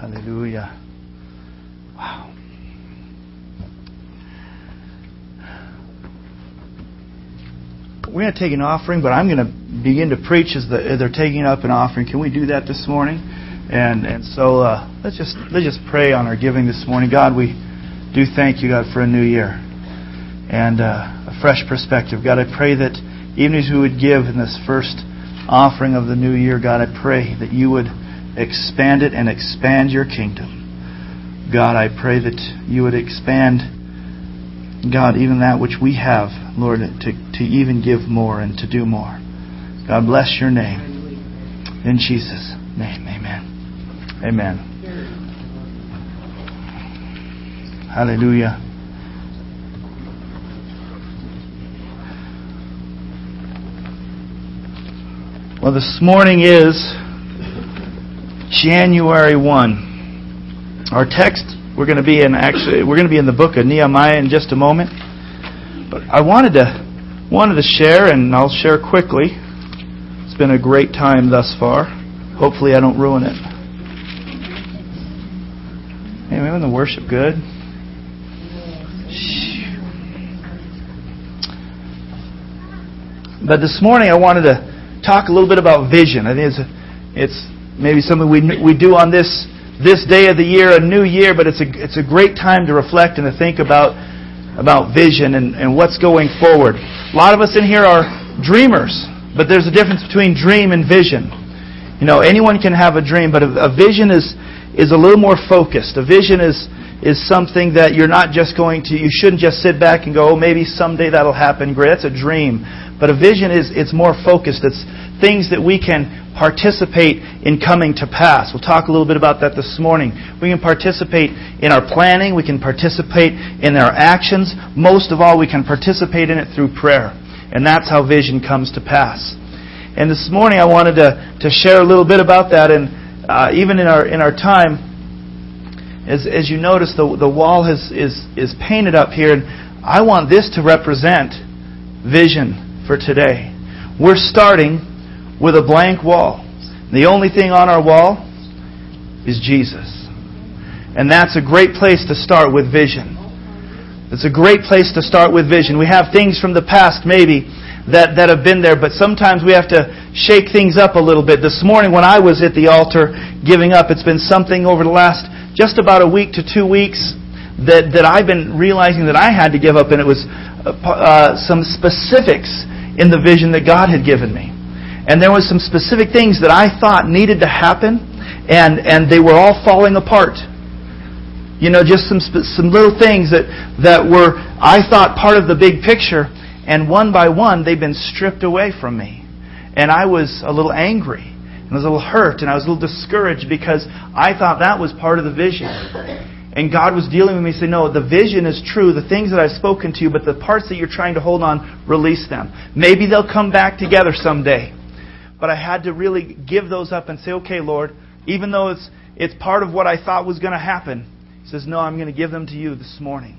Hallelujah. Wow. We're going to take an offering, but I'm going to begin to preach as, the, as they're taking up an offering. Can we do that this morning? And and so uh, let's just let's just pray on our giving this morning. God, we do thank you, God, for a new year and uh, a fresh perspective. God, I pray that even as we would give in this first offering of the new year, God, I pray that you would expand it and expand your kingdom. God, I pray that you would expand, God, even that which we have, Lord, to, to even give more and to do more. God bless your name. In Jesus' name, amen. Amen. Hallelujah. Well, this morning is January 1. Our text we're going to be in actually we're going to be in the book of Nehemiah in just a moment. But I wanted to wanted to share and I'll share quickly. It's been a great time thus far. Hopefully I don't ruin it. Hey, we the worship good? But this morning I wanted to talk a little bit about vision. I think it's, it's maybe something we, we do on this, this day of the year, a new year, but it's a, it's a great time to reflect and to think about, about vision and, and what's going forward. A lot of us in here are dreamers, but there's a difference between dream and vision. You know, anyone can have a dream, but a, a vision is, is a little more focused. A vision is, is something that you're not just going to, you shouldn't just sit back and go, oh, maybe someday that'll happen. Great, that's a dream. But a vision is, it's more focused. It's things that we can participate in coming to pass. We'll talk a little bit about that this morning. We can participate in our planning. We can participate in our actions. Most of all, we can participate in it through prayer. And that's how vision comes to pass. And this morning I wanted to, to share a little bit about that and uh, even in our in our time, as as you notice, the the wall has is is painted up here, and I want this to represent vision for today. We're starting with a blank wall. The only thing on our wall is Jesus, and that's a great place to start with vision. It's a great place to start with vision. We have things from the past, maybe that, that have been there, but sometimes we have to shake things up a little bit. This morning when I was at the altar giving up, it's been something over the last just about a week to two weeks that, that I've been realizing that I had to give up, and it was uh, uh, some specifics in the vision that God had given me. And there was some specific things that I thought needed to happen, and, and they were all falling apart. You know, just some some little things that that were I thought part of the big picture, and one by one, they've been stripped away from me. And I was a little angry. And I was a little hurt. And I was a little discouraged because I thought that was part of the vision. And God was dealing with me saying, No, the vision is true, the things that I've spoken to you, but the parts that you're trying to hold on, release them. Maybe they'll come back together someday. But I had to really give those up and say, Okay, Lord, even though it's, it's part of what I thought was going to happen, He says, No, I'm going to give them to you this morning.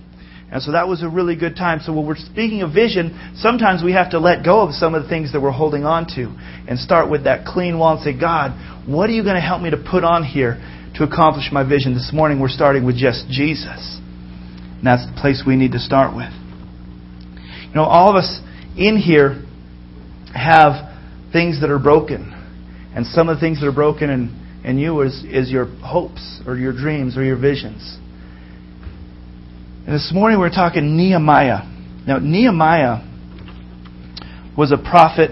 And so that was a really good time. So when we're speaking of vision, sometimes we have to let go of some of the things that we're holding on to and start with that clean wall and say, God, what are you going to help me to put on here to accomplish my vision? This morning we're starting with just Jesus. And that's the place we need to start with. You know, all of us in here have things that are broken. And some of the things that are broken in, in you is, is your hopes or your dreams or your visions. And this morning we're talking Nehemiah. Now, Nehemiah was a prophet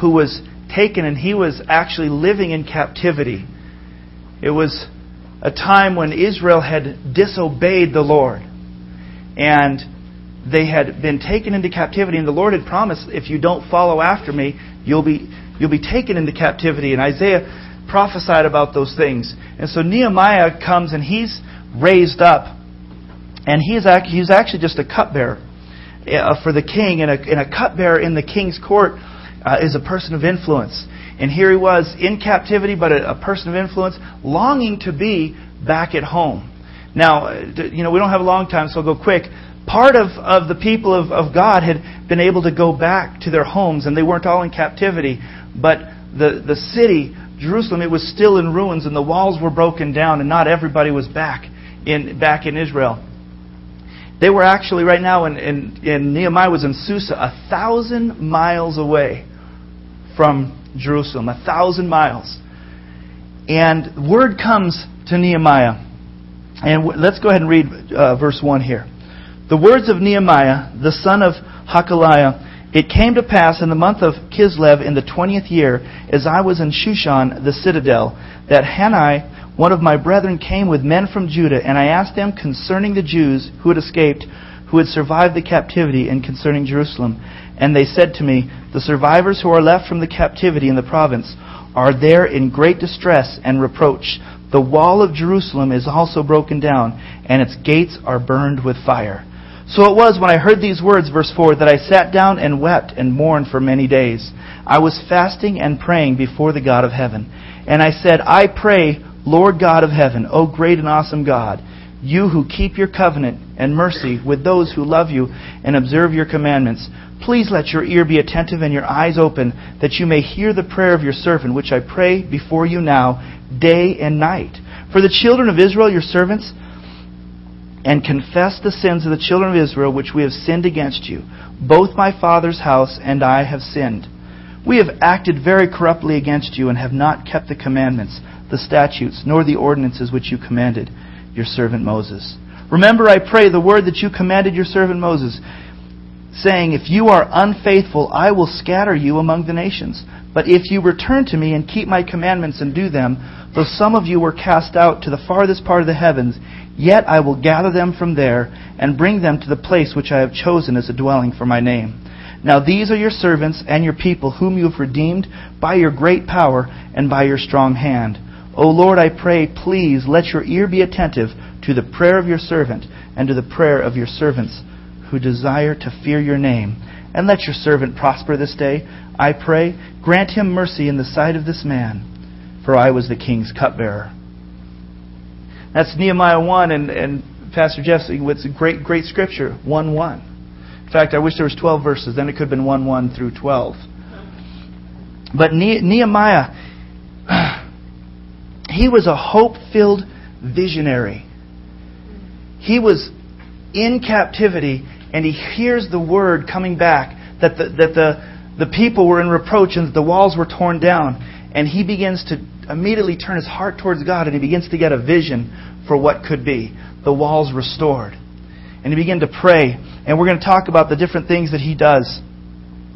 who was taken and he was actually living in captivity. It was a time when Israel had disobeyed the Lord. And they had been taken into captivity, and the Lord had promised, if you don't follow after me, you'll be, you'll be taken into captivity. And Isaiah prophesied about those things. And so Nehemiah comes and he's raised up and he is actually, he's actually just a cupbearer uh, for the king, and a, and a cupbearer in the king's court uh, is a person of influence. And here he was in captivity, but a, a person of influence, longing to be back at home. Now, uh, you know, we don't have a long time, so I'll go quick. Part of, of the people of, of God had been able to go back to their homes, and they weren't all in captivity, but the, the city, Jerusalem, it was still in ruins and the walls were broken down and not everybody was back in, back in Israel. They were actually right now in, in, in Nehemiah was in Susa, a thousand miles away from Jerusalem, a thousand miles. And word comes to Nehemiah. And w- let's go ahead and read uh, verse 1 here. The words of Nehemiah, the son of Hachaliah, it came to pass in the month of Kislev in the twentieth year, as I was in Shushan, the citadel, that Hanani, one of my brethren, came with men from Judah, and I asked them concerning the Jews who had escaped, who had survived the captivity, and concerning Jerusalem. And they said to me, The survivors who are left from the captivity in the province are there in great distress and reproach. The wall of Jerusalem is also broken down, and its gates are burned with fire. So it was when I heard these words, verse 4, that I sat down and wept and mourned for many days. I was fasting and praying before the God of heaven. And I said, I pray, Lord God of heaven, O great and awesome God, you who keep your covenant and mercy with those who love you and observe your commandments, please let your ear be attentive and your eyes open, that you may hear the prayer of your servant, which I pray before you now, day and night. For the children of Israel, your servants, and confess the sins of the children of Israel which we have sinned against you. Both my father's house and I have sinned. We have acted very corruptly against you and have not kept the commandments, the statutes, nor the ordinances which you commanded your servant Moses. Remember, I pray, the word that you commanded your servant Moses, saying, If you are unfaithful, I will scatter you among the nations. But if you return to me and keep my commandments and do them, though some of you were cast out to the farthest part of the heavens, Yet I will gather them from there and bring them to the place which I have chosen as a dwelling for my name. Now these are your servants and your people whom you have redeemed by your great power and by your strong hand. O Lord, I pray, please let your ear be attentive to the prayer of your servant and to the prayer of your servants who desire to fear your name. And let your servant prosper this day. I pray, grant him mercy in the sight of this man, for I was the king's cupbearer. That's Nehemiah 1, and, and Pastor Jeff it's a great, great scripture, 1 1. In fact, I wish there was 12 verses, then it could have been 1 1 through 12. But Nehemiah, he was a hope filled visionary. He was in captivity, and he hears the word coming back that the, that the, the people were in reproach and the walls were torn down. And he begins to immediately turn his heart towards God and he begins to get a vision for what could be. The walls restored. And he began to pray. And we're going to talk about the different things that he does.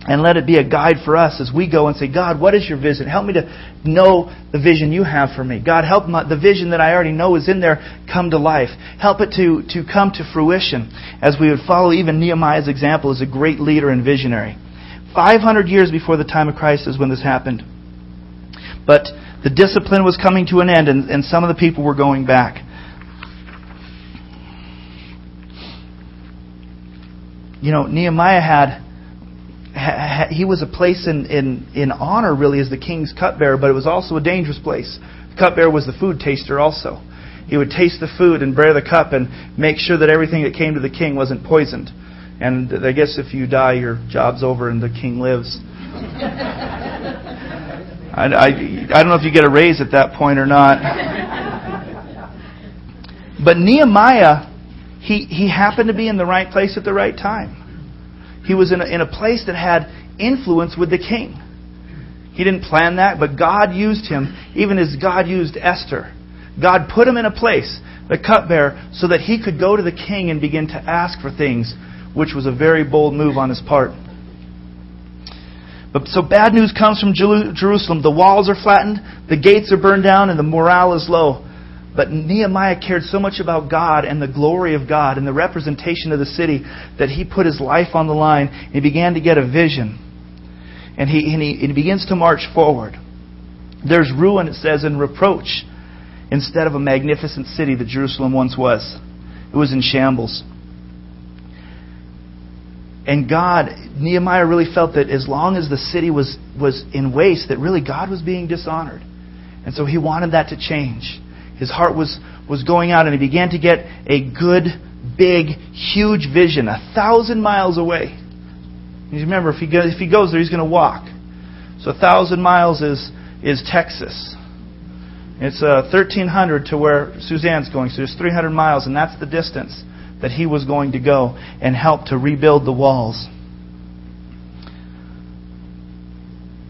And let it be a guide for us as we go and say, God, what is your vision? Help me to know the vision you have for me. God, help my, the vision that I already know is in there come to life. Help it to, to come to fruition as we would follow even Nehemiah's example as a great leader and visionary. 500 years before the time of Christ is when this happened. But the discipline was coming to an end, and, and some of the people were going back. You know, Nehemiah had, had he was a place in, in, in honor, really, as the king's cupbearer, but it was also a dangerous place. The cupbearer was the food taster, also. He would taste the food and bear the cup and make sure that everything that came to the king wasn't poisoned. And I guess if you die, your job's over and the king lives. I, I, I don't know if you get a raise at that point or not. But Nehemiah, he, he happened to be in the right place at the right time. He was in a, in a place that had influence with the king. He didn't plan that, but God used him, even as God used Esther. God put him in a place, the cupbearer, so that he could go to the king and begin to ask for things, which was a very bold move on his part. But so bad news comes from Jerusalem. The walls are flattened, the gates are burned down, and the morale is low. But Nehemiah cared so much about God and the glory of God and the representation of the city that he put his life on the line and he began to get a vision. And he, and he, and he begins to march forward. There's ruin, it says, and reproach instead of a magnificent city that Jerusalem once was. It was in shambles. And God, Nehemiah really felt that as long as the city was, was in waste, that really God was being dishonored. And so he wanted that to change. His heart was, was going out, and he began to get a good, big, huge vision, a thousand miles away. You remember, if he goes, if he goes there, he's going to walk. So a thousand miles is, is Texas. It's uh, 1,300 to where Suzanne's going, so it's 300 miles, and that's the distance that he was going to go and help to rebuild the walls.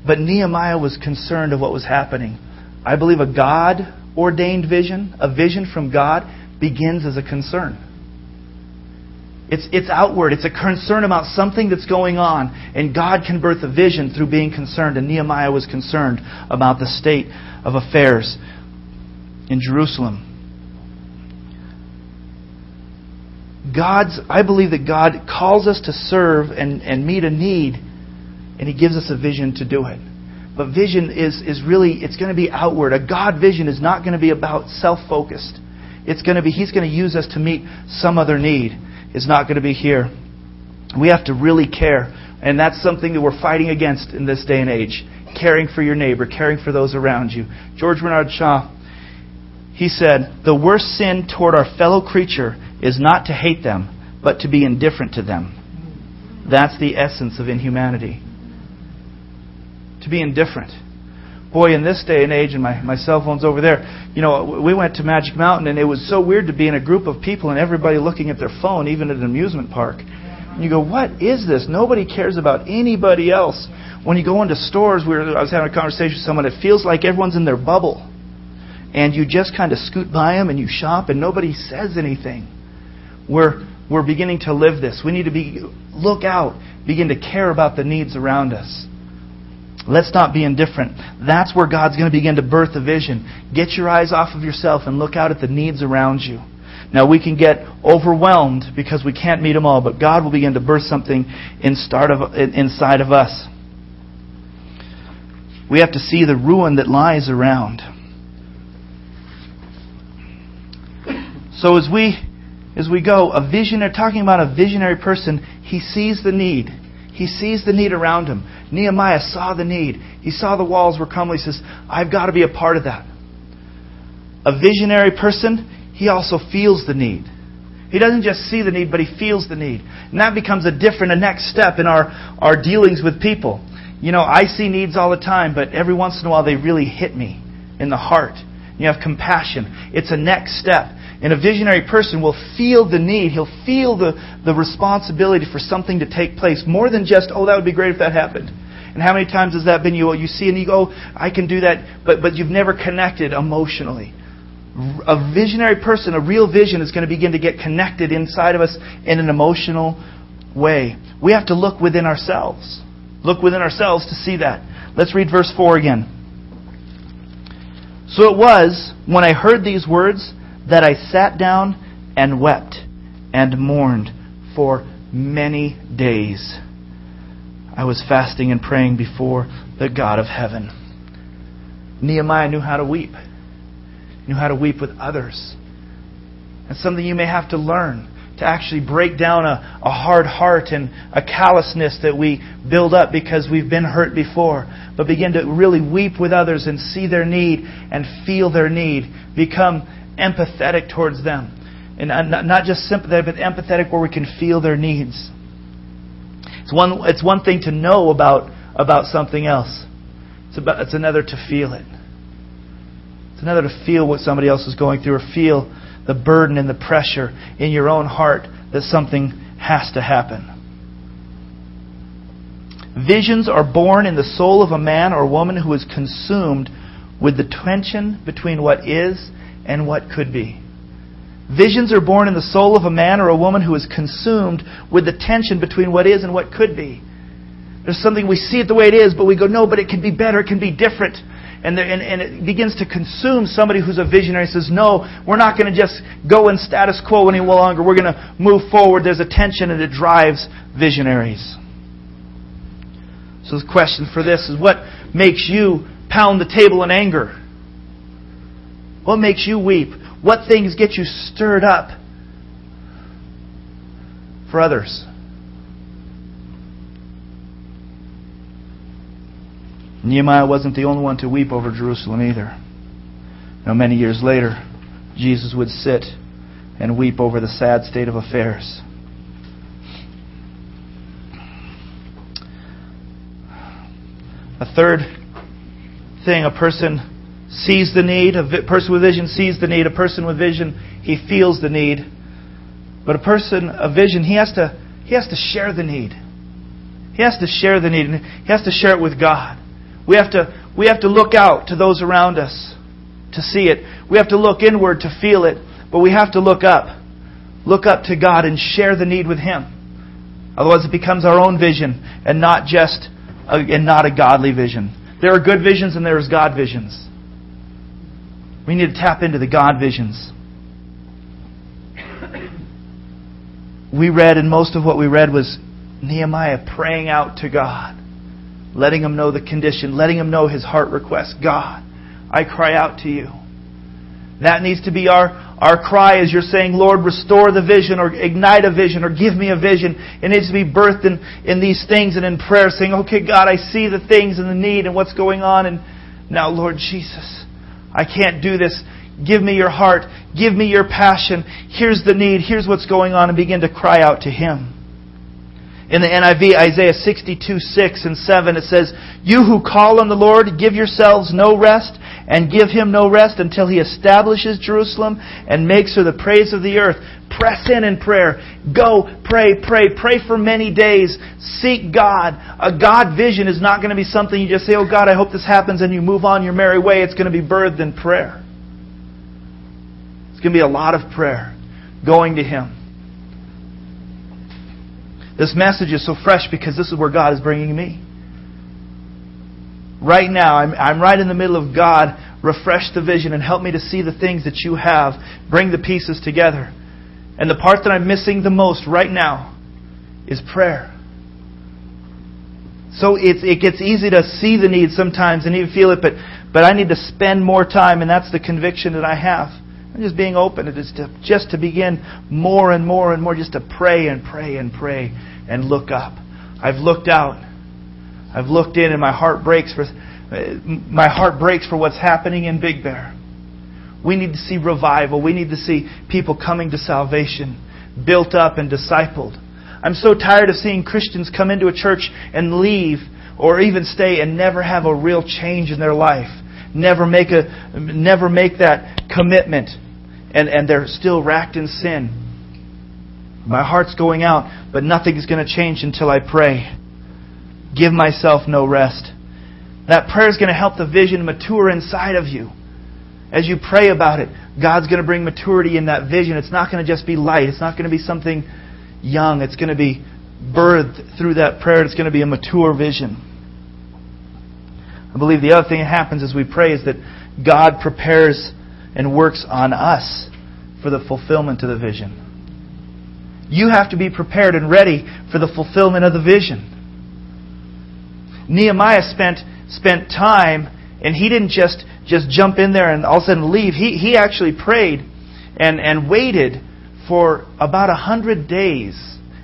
But Nehemiah was concerned of what was happening. I believe a God ordained vision, a vision from God, begins as a concern. It's, it's outward. It's a concern about something that's going on. And God can birth a vision through being concerned. And Nehemiah was concerned about the state of affairs in Jerusalem. God's, I believe that God calls us to serve and, and meet a need, and He gives us a vision to do it. But vision is, is really, it's going to be outward. A God vision is not going to be about self focused. It's going to be, He's going to use us to meet some other need. It's not going to be here. We have to really care. And that's something that we're fighting against in this day and age. Caring for your neighbor, caring for those around you. George Bernard Shaw, he said, The worst sin toward our fellow creature is not to hate them, but to be indifferent to them. That's the essence of inhumanity. To be indifferent. Boy, in this day and age, and my, my cell phone's over there, you know, we went to Magic Mountain, and it was so weird to be in a group of people and everybody looking at their phone, even at an amusement park. And you go, what is this? Nobody cares about anybody else. When you go into stores, we were, I was having a conversation with someone, it feels like everyone's in their bubble. And you just kind of scoot by them and you shop, and nobody says anything. We're, we're beginning to live this. We need to be, look out, begin to care about the needs around us. Let's not be indifferent. That's where God's going to begin to birth a vision. Get your eyes off of yourself and look out at the needs around you. Now, we can get overwhelmed because we can't meet them all, but God will begin to birth something inside of us. We have to see the ruin that lies around. So as we as we go, a visionary, talking about a visionary person, he sees the need. He sees the need around him. Nehemiah saw the need. He saw the walls were crumbling. He says, I've got to be a part of that. A visionary person, he also feels the need. He doesn't just see the need, but he feels the need. And that becomes a different, a next step in our, our dealings with people. You know, I see needs all the time, but every once in a while they really hit me in the heart. You have compassion. It's a next step. And a visionary person will feel the need. He'll feel the, the responsibility for something to take place more than just, oh, that would be great if that happened. And how many times has that been you? You see and you go, I can do that, but, but you've never connected emotionally. A visionary person, a real vision, is going to begin to get connected inside of us in an emotional way. We have to look within ourselves. Look within ourselves to see that. Let's read verse 4 again. So it was, when I heard these words, that I sat down and wept and mourned for many days. I was fasting and praying before the God of heaven. Nehemiah knew how to weep. He knew how to weep with others. And something you may have to learn to actually break down a, a hard heart and a callousness that we build up because we've been hurt before, but begin to really weep with others and see their need and feel their need. Become empathetic towards them. And uh, not just sympathetic, but empathetic where we can feel their needs. It's one, it's one thing to know about, about something else. It's, about, it's another to feel it. It's another to feel what somebody else is going through or feel the burden and the pressure in your own heart that something has to happen. Visions are born in the soul of a man or woman who is consumed with the tension between what is and what could be. Visions are born in the soul of a man or a woman who is consumed with the tension between what is and what could be. There's something we see it the way it is, but we go, no, but it can be better, it can be different. And, and, and it begins to consume somebody who's a visionary says, no, we're not going to just go in status quo any longer. We're going to move forward. There's a tension and it drives visionaries. So the question for this is what makes you pound the table in anger? What makes you weep? What things get you stirred up for others? Nehemiah wasn't the only one to weep over Jerusalem either. Now, many years later, Jesus would sit and weep over the sad state of affairs. A third thing a person sees the need. A person with vision sees the need. A person with vision, he feels the need. But a person of vision, he has to, he has to share the need. He has to share the need, and he has to share it with God. We have to, we have to look out to those around us to see it. We have to look inward to feel it, but we have to look up. Look up to God and share the need with Him. Otherwise, it becomes our own vision and not just a, and not a godly vision. There are good visions and there is God visions. We need to tap into the God visions. We read, and most of what we read was Nehemiah praying out to God, letting him know the condition, letting him know his heart request. God, I cry out to you. That needs to be our, our cry as you're saying, Lord, restore the vision or ignite a vision or give me a vision. It needs to be birthed in, in these things and in prayer, saying, okay, God, I see the things and the need and what's going on. And now, Lord Jesus, I can't do this. Give me your heart. Give me your passion. Here's the need. Here's what's going on. And begin to cry out to Him. In the NIV, Isaiah 62, 6 and 7, it says, You who call on the Lord, give yourselves no rest, and give him no rest until he establishes Jerusalem and makes her the praise of the earth. Press in in prayer. Go, pray, pray, pray for many days. Seek God. A God vision is not going to be something you just say, Oh God, I hope this happens, and you move on your merry way. It's going to be birthed in prayer. It's going to be a lot of prayer going to Him. This message is so fresh because this is where God is bringing me. Right now, I'm, I'm right in the middle of God. Refresh the vision and help me to see the things that you have. Bring the pieces together. And the part that I'm missing the most right now is prayer. So it, it gets easy to see the need sometimes and even feel it, but, but I need to spend more time, and that's the conviction that I have. I'm just being open. Is to, just to begin more and more and more, just to pray and pray and pray and look up. I've looked out. I've looked in, and my heart breaks for my heart breaks for what's happening in Big Bear. We need to see revival. We need to see people coming to salvation, built up and discipled. I'm so tired of seeing Christians come into a church and leave or even stay and never have a real change in their life. Never make a never make that commitment and, and they're still racked in sin. My heart's going out, but nothing is going to change until I pray. Give myself no rest. That prayer is going to help the vision mature inside of you. As you pray about it, God's going to bring maturity in that vision. It's not going to just be light. It's not going to be something young. It's going to be birthed through that prayer. It's going to be a mature vision. I believe the other thing that happens as we pray is that God prepares and works on us for the fulfillment of the vision. You have to be prepared and ready for the fulfillment of the vision. Nehemiah spent spent time and he didn't just just jump in there and all of a sudden leave. He he actually prayed and and waited for about a hundred days,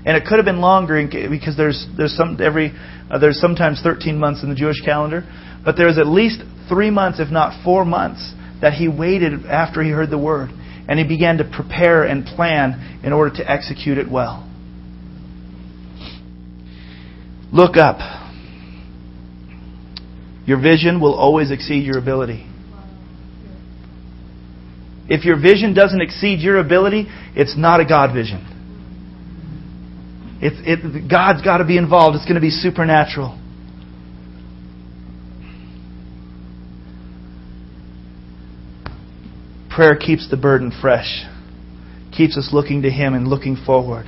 and it could have been longer because there's there's some every uh, there's sometimes 13 months in the Jewish calendar, but there's at least three months, if not four months, that he waited after he heard the word. And he began to prepare and plan in order to execute it well. Look up. Your vision will always exceed your ability. If your vision doesn't exceed your ability, it's not a God vision. It, God's got to be involved. It's going to be supernatural. Prayer keeps the burden fresh, keeps us looking to Him and looking forward.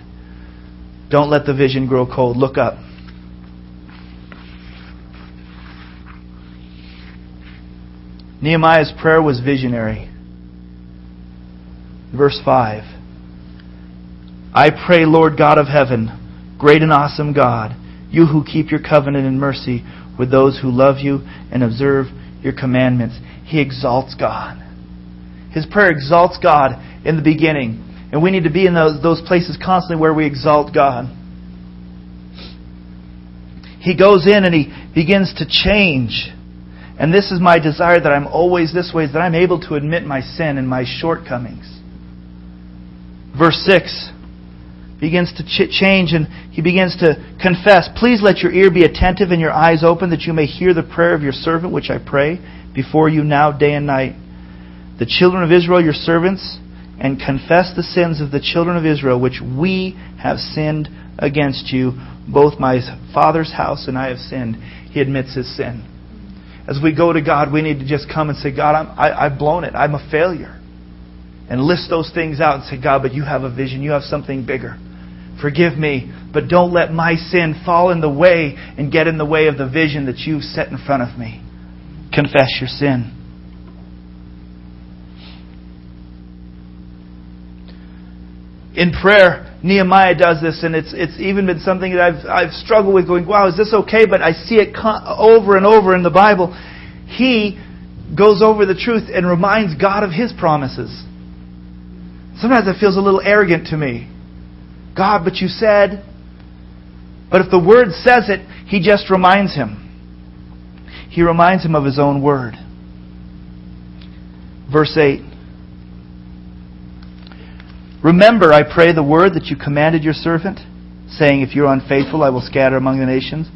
Don't let the vision grow cold. Look up. Nehemiah's prayer was visionary. Verse 5 I pray, Lord God of heaven, great and awesome God, you who keep your covenant and mercy with those who love you and observe your commandments. He exalts God. His prayer exalts God in the beginning. And we need to be in those, those places constantly where we exalt God. He goes in and he begins to change. And this is my desire that I'm always this way, is that I'm able to admit my sin and my shortcomings. Verse 6 begins to ch- change and he begins to confess, Please let your ear be attentive and your eyes open that you may hear the prayer of your servant which I pray before you now day and night. The children of Israel, your servants, and confess the sins of the children of Israel, which we have sinned against you. Both my father's house and I have sinned. He admits his sin. As we go to God, we need to just come and say, God, I'm, I, I've blown it. I'm a failure. And list those things out and say, God, but you have a vision. You have something bigger. Forgive me, but don't let my sin fall in the way and get in the way of the vision that you've set in front of me. Confess your sin. In prayer, Nehemiah does this, and it's, it's even been something that I've, I've struggled with going, wow, is this okay? But I see it over and over in the Bible. He goes over the truth and reminds God of His promises. Sometimes it feels a little arrogant to me. God, but you said. But if the Word says it, He just reminds him. He reminds him of His own Word. Verse 8. Remember, I pray, the word that you commanded your servant, saying, If you are unfaithful, I will scatter among the nations.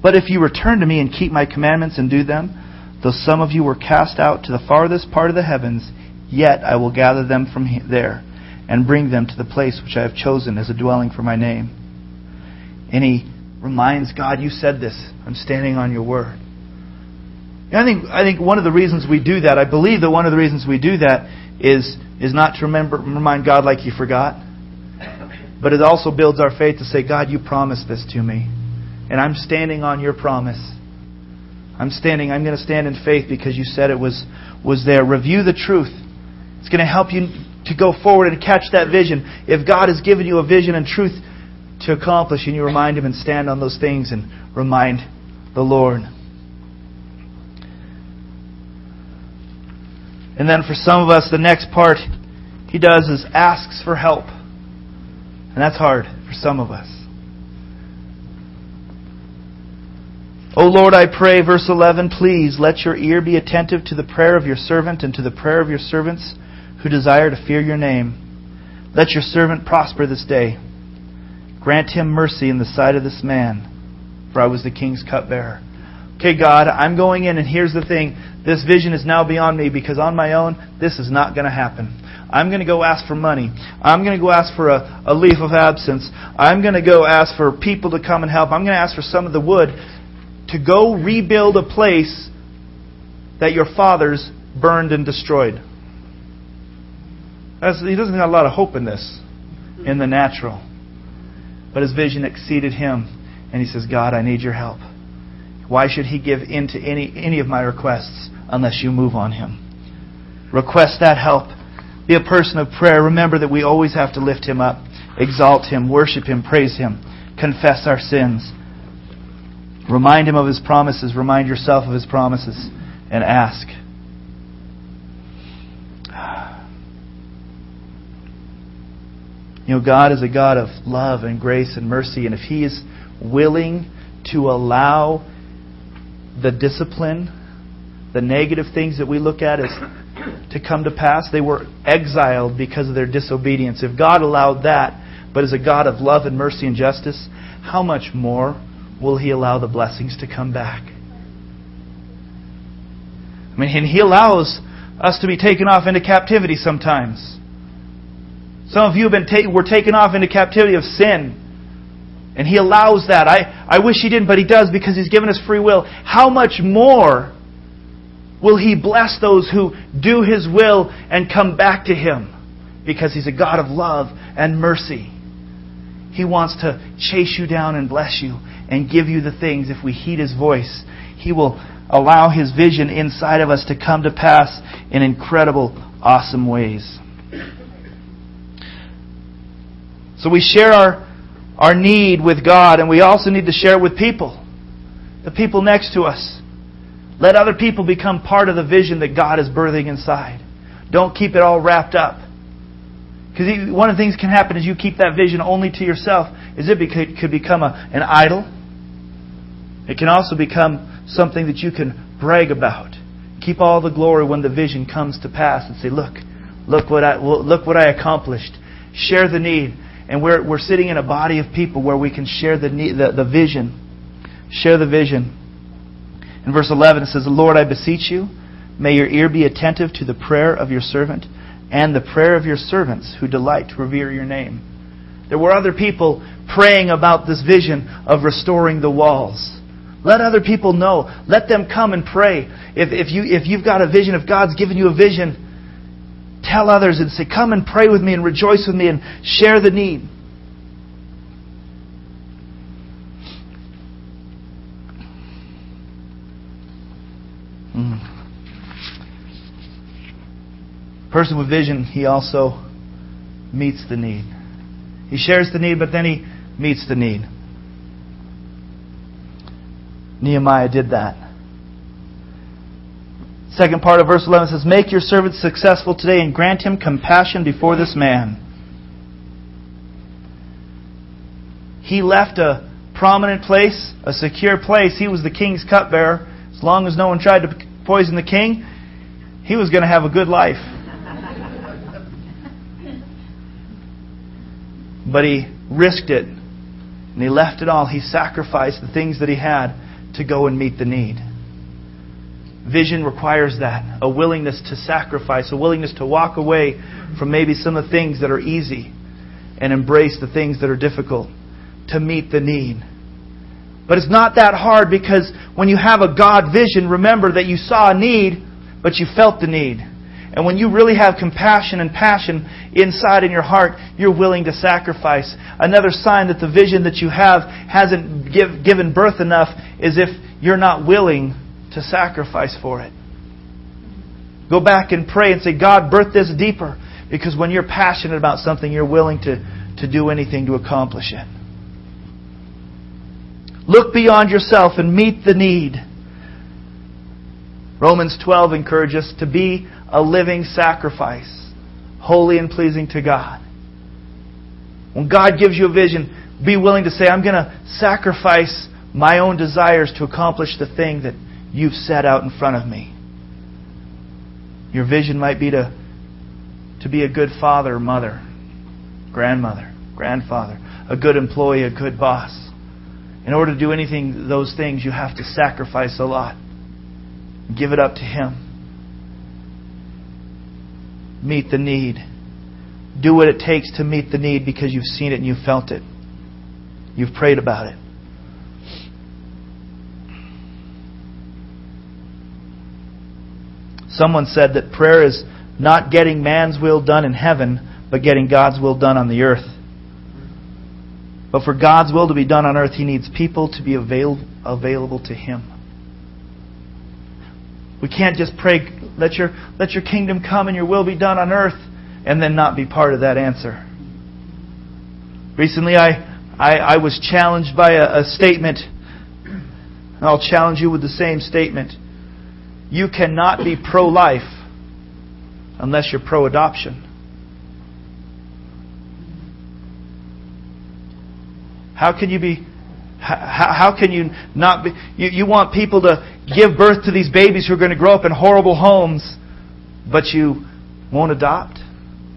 But if you return to me and keep my commandments and do them, though some of you were cast out to the farthest part of the heavens, yet I will gather them from there and bring them to the place which I have chosen as a dwelling for my name. And he reminds God, You said this. I'm standing on your word. I think I think one of the reasons we do that, I believe that one of the reasons we do that is is not to remember remind God like He forgot, but it also builds our faith to say, God, you promised this to me, and I'm standing on your promise. I'm standing. I'm going to stand in faith because you said it was was there. Review the truth. It's going to help you to go forward and catch that vision. If God has given you a vision and truth to accomplish, and you remind Him and stand on those things and remind the Lord. And then for some of us, the next part he does is asks for help. And that's hard for some of us. O Lord, I pray, verse 11, please let your ear be attentive to the prayer of your servant and to the prayer of your servants who desire to fear your name. Let your servant prosper this day. Grant him mercy in the sight of this man, for I was the king's cupbearer. Okay, God, I'm going in, and here's the thing. This vision is now beyond me because on my own, this is not going to happen. I'm going to go ask for money. I'm going to go ask for a, a leave of absence. I'm going to go ask for people to come and help. I'm going to ask for some of the wood to go rebuild a place that your fathers burned and destroyed. That's, he doesn't have a lot of hope in this, in the natural. But his vision exceeded him. And he says, God, I need your help. Why should he give in to any, any of my requests unless you move on him? Request that help. Be a person of prayer. Remember that we always have to lift him up, exalt him, worship him, praise him, confess our sins. Remind him of his promises. Remind yourself of his promises and ask. You know, God is a God of love and grace and mercy, and if He is willing to allow the discipline, the negative things that we look at as to come to pass. They were exiled because of their disobedience. If God allowed that, but is a God of love and mercy and justice, how much more will He allow the blessings to come back? I mean, and He allows us to be taken off into captivity sometimes. Some of you have been ta- were taken off into captivity of sin. And He allows that. I, I wish He didn't, but He does because He's given us free will. How much more will He bless those who do His will and come back to Him? Because He's a God of love and mercy. He wants to chase you down and bless you and give you the things if we heed His voice. He will allow His vision inside of us to come to pass in incredible, awesome ways. So we share our our need with God, and we also need to share it with people, the people next to us. Let other people become part of the vision that God is birthing inside. Don't keep it all wrapped up. Because one of the things can happen is you keep that vision only to yourself, is it could become a, an idol. It can also become something that you can brag about. Keep all the glory when the vision comes to pass and say, "Look, look what I look what I accomplished." Share the need. And we're, we're sitting in a body of people where we can share the, the, the vision. Share the vision. In verse 11 it says, Lord, I beseech you, May your ear be attentive to the prayer of your servant and the prayer of your servants who delight to revere your name. There were other people praying about this vision of restoring the walls. Let other people know. Let them come and pray. If, if, you, if you've got a vision, if God's given you a vision, tell others and say, Come and pray with me and rejoice with me and share the need. Mm. Person with vision, he also meets the need. He shares the need, but then he meets the need. Nehemiah did that. Second part of verse 11 says, Make your servant successful today and grant him compassion before this man. He left a prominent place, a secure place. He was the king's cupbearer. As long as no one tried to poison the king, he was going to have a good life. but he risked it. And he left it all. He sacrificed the things that he had to go and meet the need. Vision requires that a willingness to sacrifice, a willingness to walk away from maybe some of the things that are easy and embrace the things that are difficult to meet the need. But it's not that hard because when you have a God vision, remember that you saw a need, but you felt the need. And when you really have compassion and passion inside in your heart, you're willing to sacrifice. Another sign that the vision that you have hasn't give, given birth enough is if you're not willing to sacrifice for it. Go back and pray and say, God, birth this deeper. Because when you're passionate about something, you're willing to, to do anything to accomplish it. Look beyond yourself and meet the need. Romans 12 encourages us to be a living sacrifice, holy and pleasing to God. When God gives you a vision, be willing to say, I'm going to sacrifice my own desires to accomplish the thing that you've set out in front of me. Your vision might be to, to be a good father, mother, grandmother, grandfather, a good employee, a good boss. In order to do anything, those things, you have to sacrifice a lot. Give it up to Him. Meet the need. Do what it takes to meet the need because you've seen it and you've felt it. You've prayed about it. Someone said that prayer is not getting man's will done in heaven, but getting God's will done on the earth. But for God's will to be done on earth, He needs people to be avail- available to Him. We can't just pray, let your, let your kingdom come and your will be done on earth, and then not be part of that answer. Recently, I, I, I was challenged by a, a statement. I'll challenge you with the same statement. You cannot be pro life unless you're pro adoption. How can you be how, how can you not be you, you want people to give birth to these babies who are going to grow up in horrible homes, but you won't adopt,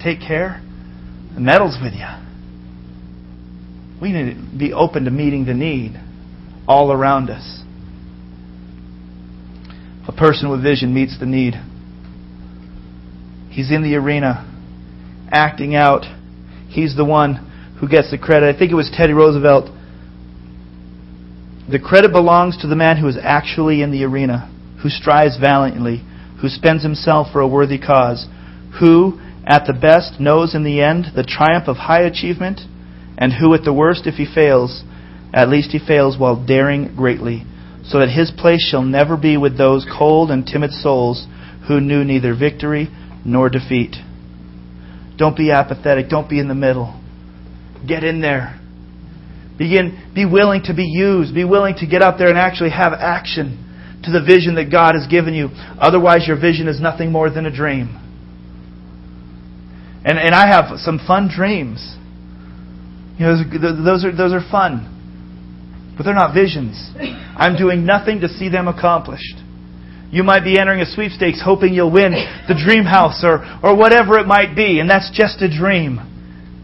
take care, the meddles with you. We need to be open to meeting the need all around us. A person with vision meets the need. He's in the arena, acting out. He's the one who gets the credit. I think it was Teddy Roosevelt the credit belongs to the man who is actually in the arena, who strives valiantly, who spends himself for a worthy cause, who, at the best, knows in the end the triumph of high achievement, and who, at the worst, if he fails, at least he fails while daring greatly, so that his place shall never be with those cold and timid souls who knew neither victory nor defeat. Don't be apathetic. Don't be in the middle. Get in there. Begin, be willing to be used. Be willing to get out there and actually have action to the vision that God has given you. Otherwise, your vision is nothing more than a dream. And, and I have some fun dreams. You know, those are, those are fun. But they're not visions. I'm doing nothing to see them accomplished. You might be entering a sweepstakes hoping you'll win the dream house or, or whatever it might be, and that's just a dream.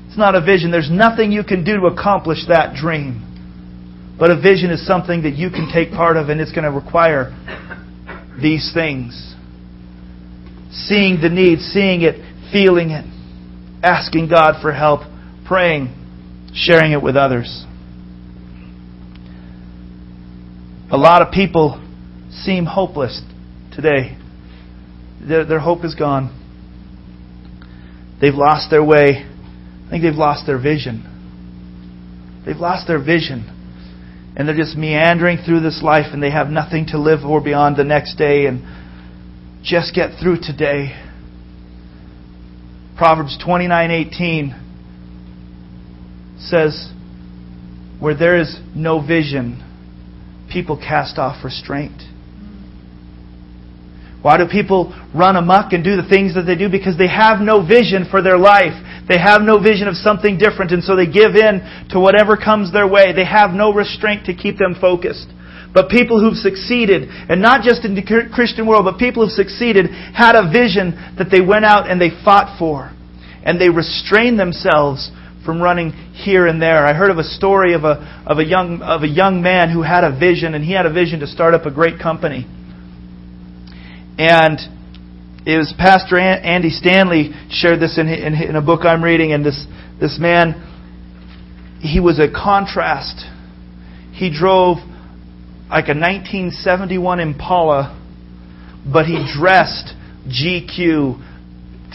It's not a vision. There's nothing you can do to accomplish that dream. But a vision is something that you can take part of, and it's going to require these things. seeing the need, seeing it, feeling it, asking God for help, praying, sharing it with others. A lot of people seem hopeless today. Their, their hope is gone. They've lost their way. I think they've lost their vision. They've lost their vision. And they're just meandering through this life and they have nothing to live for beyond the next day and just get through today. Proverbs 29:18 says where there is no vision people cast off restraint. Why do people run amuck and do the things that they do? Because they have no vision for their life. They have no vision of something different, and so they give in to whatever comes their way. They have no restraint to keep them focused. But people who've succeeded, and not just in the Christian world, but people who've succeeded, had a vision that they went out and they fought for. And they restrained themselves from running here and there. I heard of a story of a, of a, young, of a young man who had a vision, and he had a vision to start up a great company. And it was Pastor Andy Stanley shared this in, in, in a book I'm reading, and this, this man, he was a contrast. He drove like a 1971 Impala, but he dressed GQ,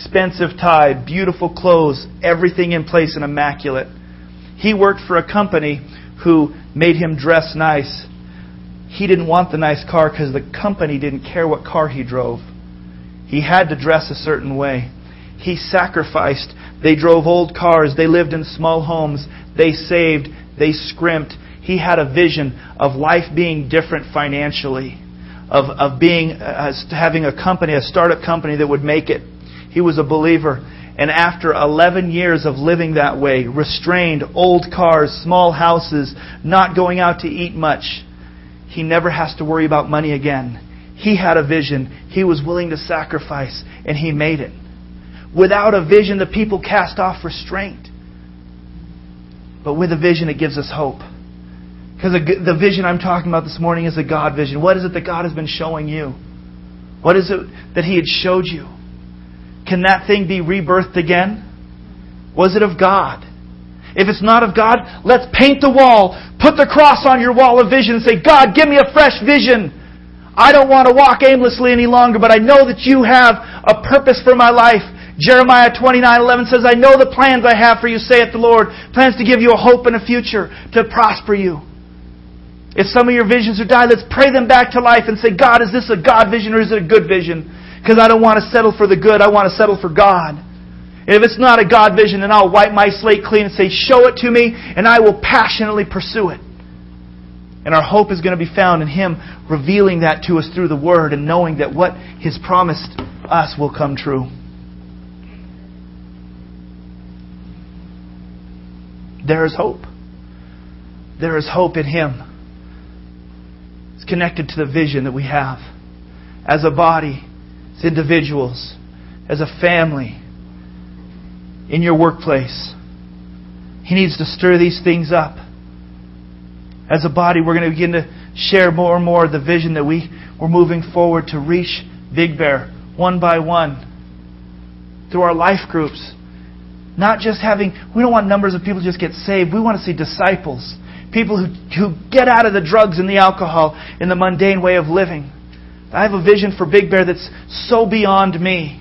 expensive tie, beautiful clothes, everything in place and immaculate. He worked for a company who made him dress nice he didn't want the nice car because the company didn't care what car he drove. He had to dress a certain way. He sacrificed. They drove old cars. They lived in small homes. They saved. They scrimped. He had a vision of life being different financially, of, of being, uh, having a company, a startup company that would make it. He was a believer. And after 11 years of living that way, restrained, old cars, small houses, not going out to eat much, he never has to worry about money again. He had a vision. He was willing to sacrifice, and he made it. Without a vision, the people cast off restraint. But with a vision, it gives us hope. Because the vision I'm talking about this morning is a God vision. What is it that God has been showing you? What is it that He had showed you? Can that thing be rebirthed again? Was it of God? If it's not of God, let's paint the wall. Put the cross on your wall of vision and say, God, give me a fresh vision. I don't want to walk aimlessly any longer, but I know that you have a purpose for my life. Jeremiah 29:11 says, "I know the plans I have for you," saith the Lord, plans to give you a hope and a future, to prosper you. If some of your visions are died, let's pray them back to life and say, God, is this a God vision or is it a good vision? Because I don't want to settle for the good, I want to settle for God. If it's not a God vision, then I'll wipe my slate clean and say, Show it to me, and I will passionately pursue it. And our hope is going to be found in Him revealing that to us through the Word and knowing that what His promised us will come true. There is hope. There is hope in Him. It's connected to the vision that we have as a body, as individuals, as a family in your workplace. He needs to stir these things up. As a body, we're going to begin to share more and more the vision that we, we're moving forward to reach Big Bear one by one through our life groups. Not just having, we don't want numbers of people just get saved. We want to see disciples. People who, who get out of the drugs and the alcohol and the mundane way of living. I have a vision for Big Bear that's so beyond me.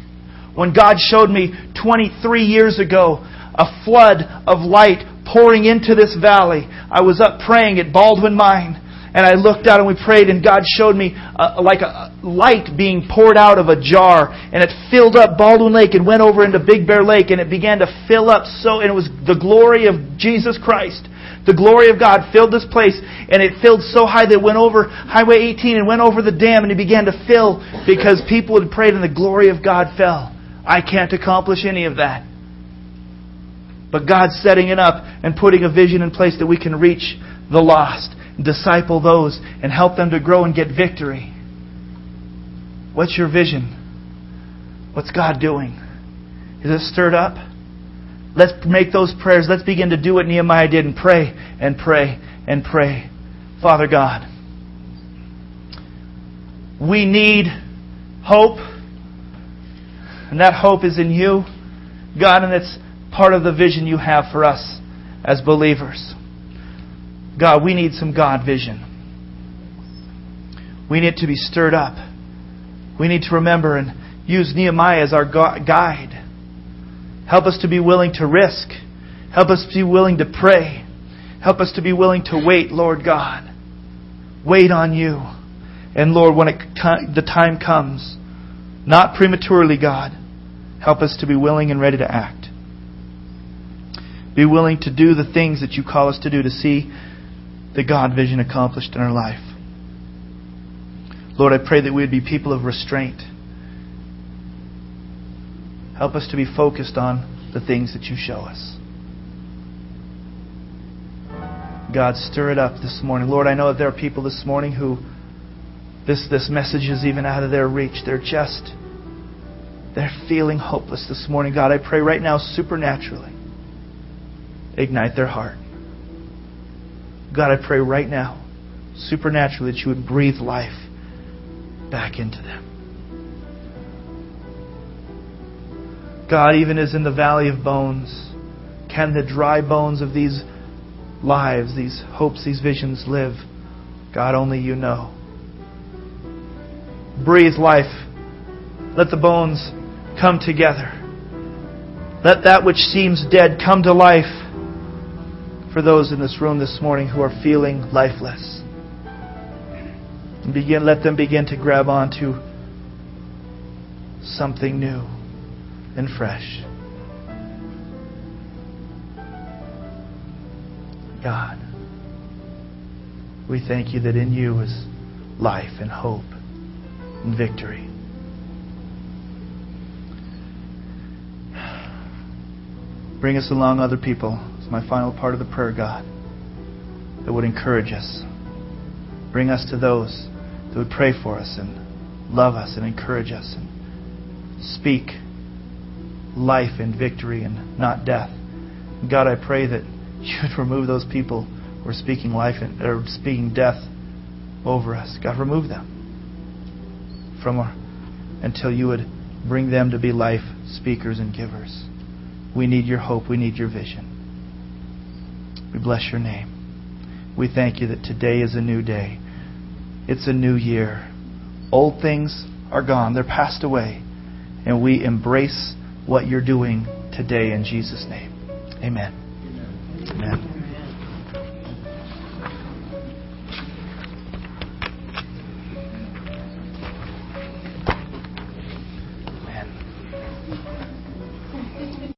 When God showed me 23 years ago a flood of light pouring into this valley, I was up praying at Baldwin Mine. And I looked out and we prayed, and God showed me uh, like a light being poured out of a jar, and it filled up Baldwin Lake and went over into Big Bear Lake, and it began to fill up so, and it was the glory of Jesus Christ. The glory of God filled this place, and it filled so high that it went over Highway 18 and went over the dam, and it began to fill because people had prayed, and the glory of God fell. I can't accomplish any of that. But God's setting it up and putting a vision in place that we can reach the lost, disciple those, and help them to grow and get victory. What's your vision? What's God doing? Is it stirred up? Let's make those prayers. Let's begin to do what Nehemiah did and pray and pray and pray. Father God, we need hope And that hope is in you, God, and it's part of the vision you have for us as believers. God, we need some God vision. We need to be stirred up. We need to remember and use Nehemiah as our guide. Help us to be willing to risk. Help us to be willing to pray. Help us to be willing to wait, Lord God. Wait on you. And Lord, when it, the time comes, not prematurely, God, help us to be willing and ready to act. Be willing to do the things that you call us to do to see the God vision accomplished in our life. Lord, I pray that we would be people of restraint. Help us to be focused on the things that you show us. God, stir it up this morning. Lord, I know that there are people this morning who this, this message is even out of their reach. They're just, they're feeling hopeless this morning. God, I pray right now, supernaturally, ignite their heart. God, I pray right now, supernaturally, that you would breathe life back into them. God, even as in the valley of bones, can the dry bones of these lives, these hopes, these visions live? God, only you know. Breathe life. Let the bones come together. Let that which seems dead come to life for those in this room this morning who are feeling lifeless. And begin, let them begin to grab onto something new and fresh. God, we thank you that in you is life and hope and victory. Bring us along other people. It's my final part of the prayer, God, that would encourage us. Bring us to those that would pray for us and love us and encourage us and speak life and victory and not death. God, I pray that you would remove those people who are speaking life and, or speaking death over us. God, remove them from our, until you would bring them to be life speakers and givers. We need your hope. We need your vision. We bless your name. We thank you that today is a new day. It's a new year. Old things are gone, they're passed away. And we embrace what you're doing today in Jesus' name. Amen. Amen.